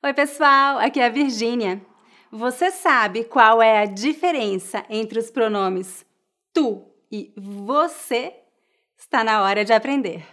Oi, pessoal, aqui é a Virgínia. Você sabe qual é a diferença entre os pronomes tu e você? Está na hora de aprender.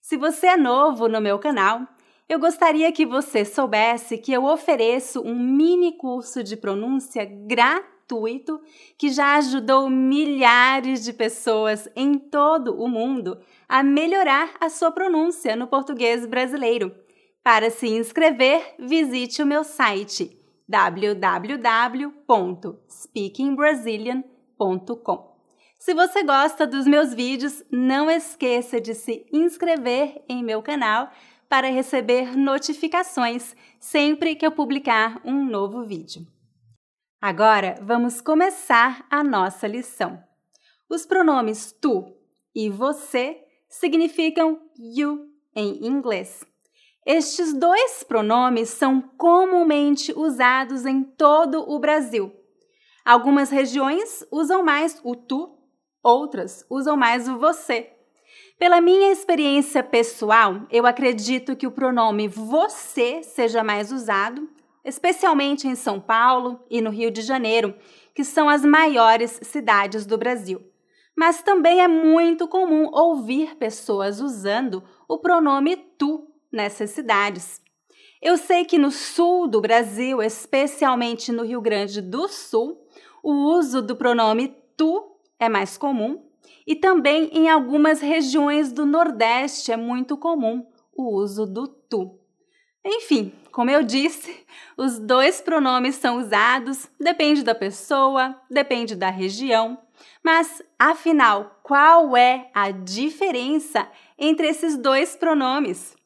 Se você é novo no meu canal, eu gostaria que você soubesse que eu ofereço um mini curso de pronúncia gratuito que já ajudou milhares de pessoas em todo o mundo a melhorar a sua pronúncia no português brasileiro. Para se inscrever, visite o meu site www.speakingbrasilian.com. Se você gosta dos meus vídeos, não esqueça de se inscrever em meu canal para receber notificações sempre que eu publicar um novo vídeo. Agora vamos começar a nossa lição. Os pronomes tu e você significam you em inglês. Estes dois pronomes são comumente usados em todo o Brasil. Algumas regiões usam mais o tu, outras usam mais o você. Pela minha experiência pessoal, eu acredito que o pronome você seja mais usado, especialmente em São Paulo e no Rio de Janeiro, que são as maiores cidades do Brasil. Mas também é muito comum ouvir pessoas usando o pronome tu nessas cidades. Eu sei que no sul do Brasil, especialmente no Rio Grande do Sul, o uso do pronome tu é mais comum e também em algumas regiões do Nordeste é muito comum o uso do tu. Enfim, como eu disse, os dois pronomes são usados, depende da pessoa, depende da região. Mas, afinal, qual é a diferença entre esses dois pronomes?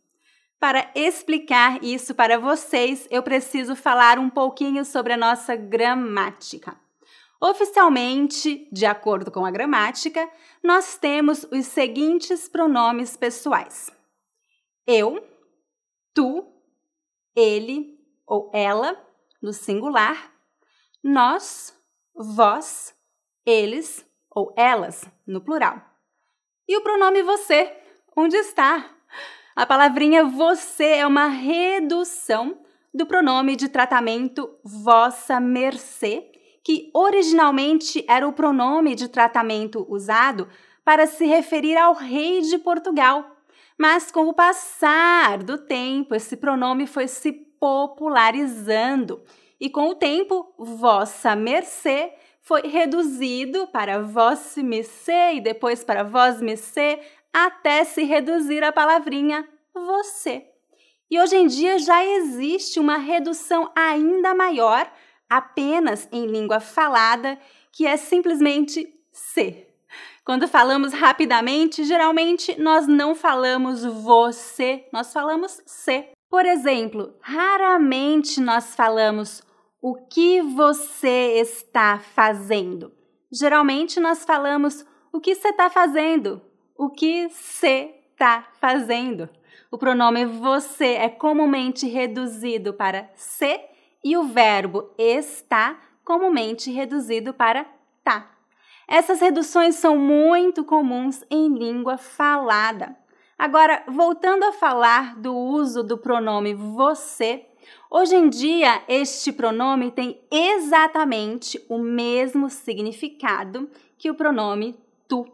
Para explicar isso para vocês, eu preciso falar um pouquinho sobre a nossa gramática. Oficialmente, de acordo com a gramática, nós temos os seguintes pronomes pessoais: eu, tu, ele ou ela, no singular, nós, vós, eles ou elas, no plural. E o pronome você, onde está? A palavrinha você é uma redução do pronome de tratamento vossa mercê, que originalmente era o pronome de tratamento usado para se referir ao rei de Portugal. Mas com o passar do tempo, esse pronome foi se popularizando e com o tempo, vossa mercê foi reduzido para vosse mercê e depois para vós mercê, até se reduzir a palavrinha você. E hoje em dia já existe uma redução ainda maior apenas em língua falada, que é simplesmente ser. Quando falamos rapidamente, geralmente nós não falamos você, nós falamos se. Por exemplo, raramente nós falamos o que você está fazendo. Geralmente nós falamos o que você está fazendo, o que você está fazendo. O pronome você é comumente reduzido para se e o verbo está comumente reduzido para tá. Essas reduções são muito comuns em língua falada. Agora, voltando a falar do uso do pronome você, hoje em dia este pronome tem exatamente o mesmo significado que o pronome tu.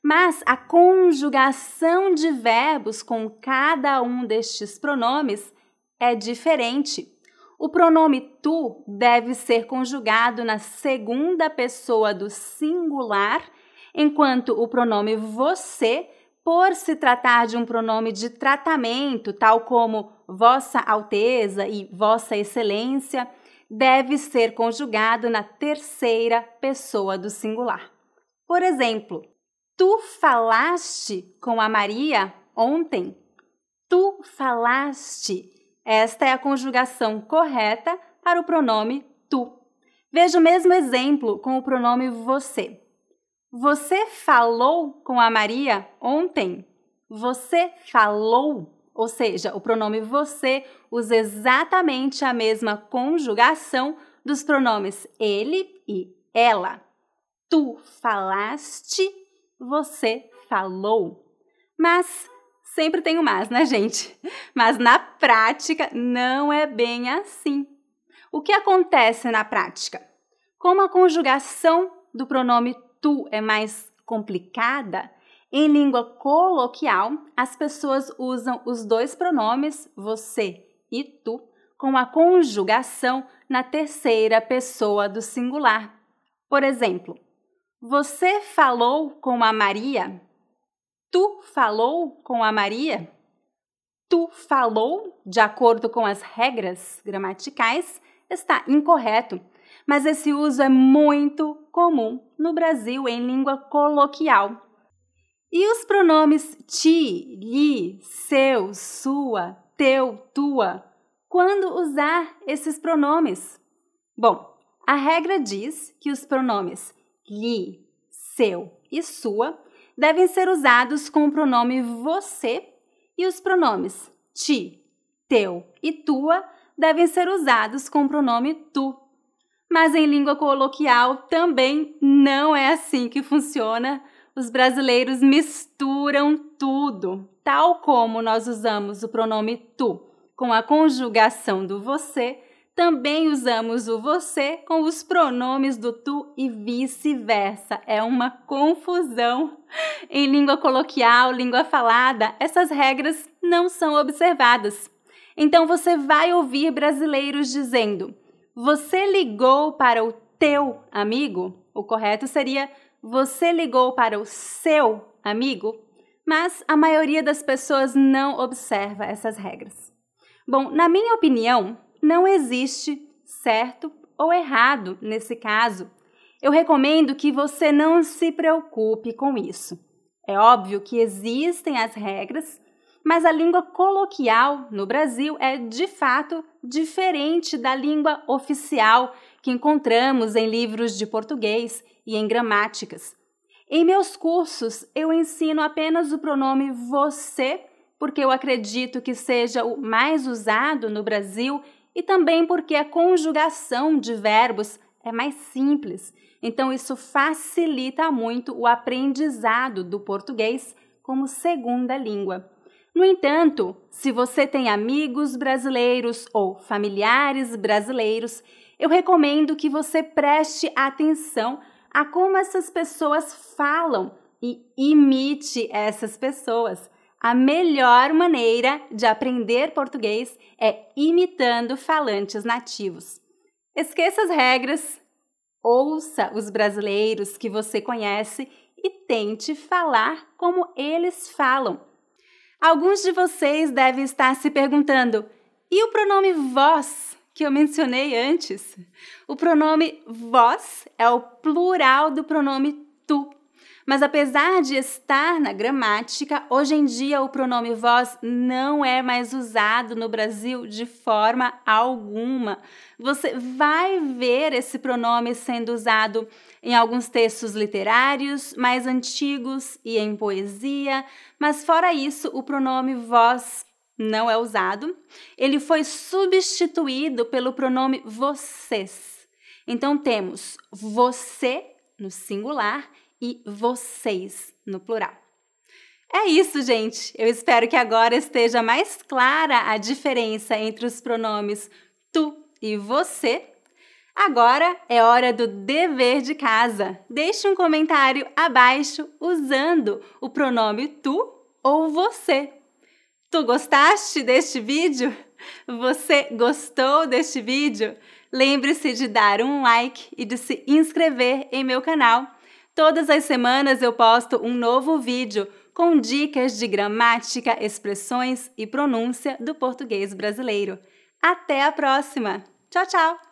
Mas a conjugação de verbos com cada um destes pronomes é diferente. O pronome tu deve ser conjugado na segunda pessoa do singular, enquanto o pronome você, por se tratar de um pronome de tratamento, tal como Vossa Alteza e Vossa Excelência, deve ser conjugado na terceira pessoa do singular. Por exemplo, tu falaste com a Maria ontem? Tu falaste esta é a conjugação correta para o pronome tu. Veja o mesmo exemplo com o pronome você. Você falou com a Maria ontem? Você falou, ou seja, o pronome você usa exatamente a mesma conjugação dos pronomes ele e ela. Tu falaste, você falou. Mas sempre tem o mas, né, gente? Mas na prática não é bem assim. O que acontece na prática? Como a conjugação do pronome tu é mais complicada, em língua coloquial, as pessoas usam os dois pronomes você e tu com a conjugação na terceira pessoa do singular. Por exemplo, você falou com a Maria? Tu falou com a Maria? Tu falou, de acordo com as regras gramaticais, está incorreto, mas esse uso é muito comum no Brasil em língua coloquial. E os pronomes ti, lhe, seu, sua, teu, tua? Quando usar esses pronomes? Bom, a regra diz que os pronomes lhe, seu e sua devem ser usados com o pronome você e os pronomes ti, teu e tua devem ser usados com o pronome tu. Mas em língua coloquial também não é assim que funciona os brasileiros misturam tudo, tal como nós usamos o pronome tu com a conjugação do você, também usamos o você com os pronomes do tu e vice-versa. É uma confusão. Em língua coloquial, língua falada, essas regras não são observadas. Então você vai ouvir brasileiros dizendo: Você ligou para o teu amigo? O correto seria você ligou para o seu amigo? Mas a maioria das pessoas não observa essas regras. Bom, na minha opinião, não existe certo ou errado nesse caso. Eu recomendo que você não se preocupe com isso. É óbvio que existem as regras, mas a língua coloquial no Brasil é de fato diferente da língua oficial que encontramos em livros de português e em gramáticas. Em meus cursos, eu ensino apenas o pronome você, porque eu acredito que seja o mais usado no Brasil e também porque a conjugação de verbos é mais simples. Então, isso facilita muito o aprendizado do português como segunda língua. No entanto, se você tem amigos brasileiros ou familiares brasileiros, eu recomendo que você preste atenção a como essas pessoas falam e imite essas pessoas. A melhor maneira de aprender português é imitando falantes nativos. Esqueça as regras, ouça os brasileiros que você conhece e tente falar como eles falam. Alguns de vocês devem estar se perguntando: e o pronome vós? que eu mencionei antes. O pronome vós é o plural do pronome tu. Mas apesar de estar na gramática, hoje em dia o pronome vós não é mais usado no Brasil de forma alguma. Você vai ver esse pronome sendo usado em alguns textos literários mais antigos e em poesia, mas fora isso, o pronome vós não é usado. Ele foi substituído pelo pronome vocês. Então temos você no singular e vocês no plural. É isso, gente. Eu espero que agora esteja mais clara a diferença entre os pronomes tu e você. Agora é hora do dever de casa. Deixe um comentário abaixo usando o pronome tu ou você. Tu gostaste deste vídeo? Você gostou deste vídeo? Lembre-se de dar um like e de se inscrever em meu canal. Todas as semanas eu posto um novo vídeo com dicas de gramática, expressões e pronúncia do português brasileiro. Até a próxima! Tchau, tchau!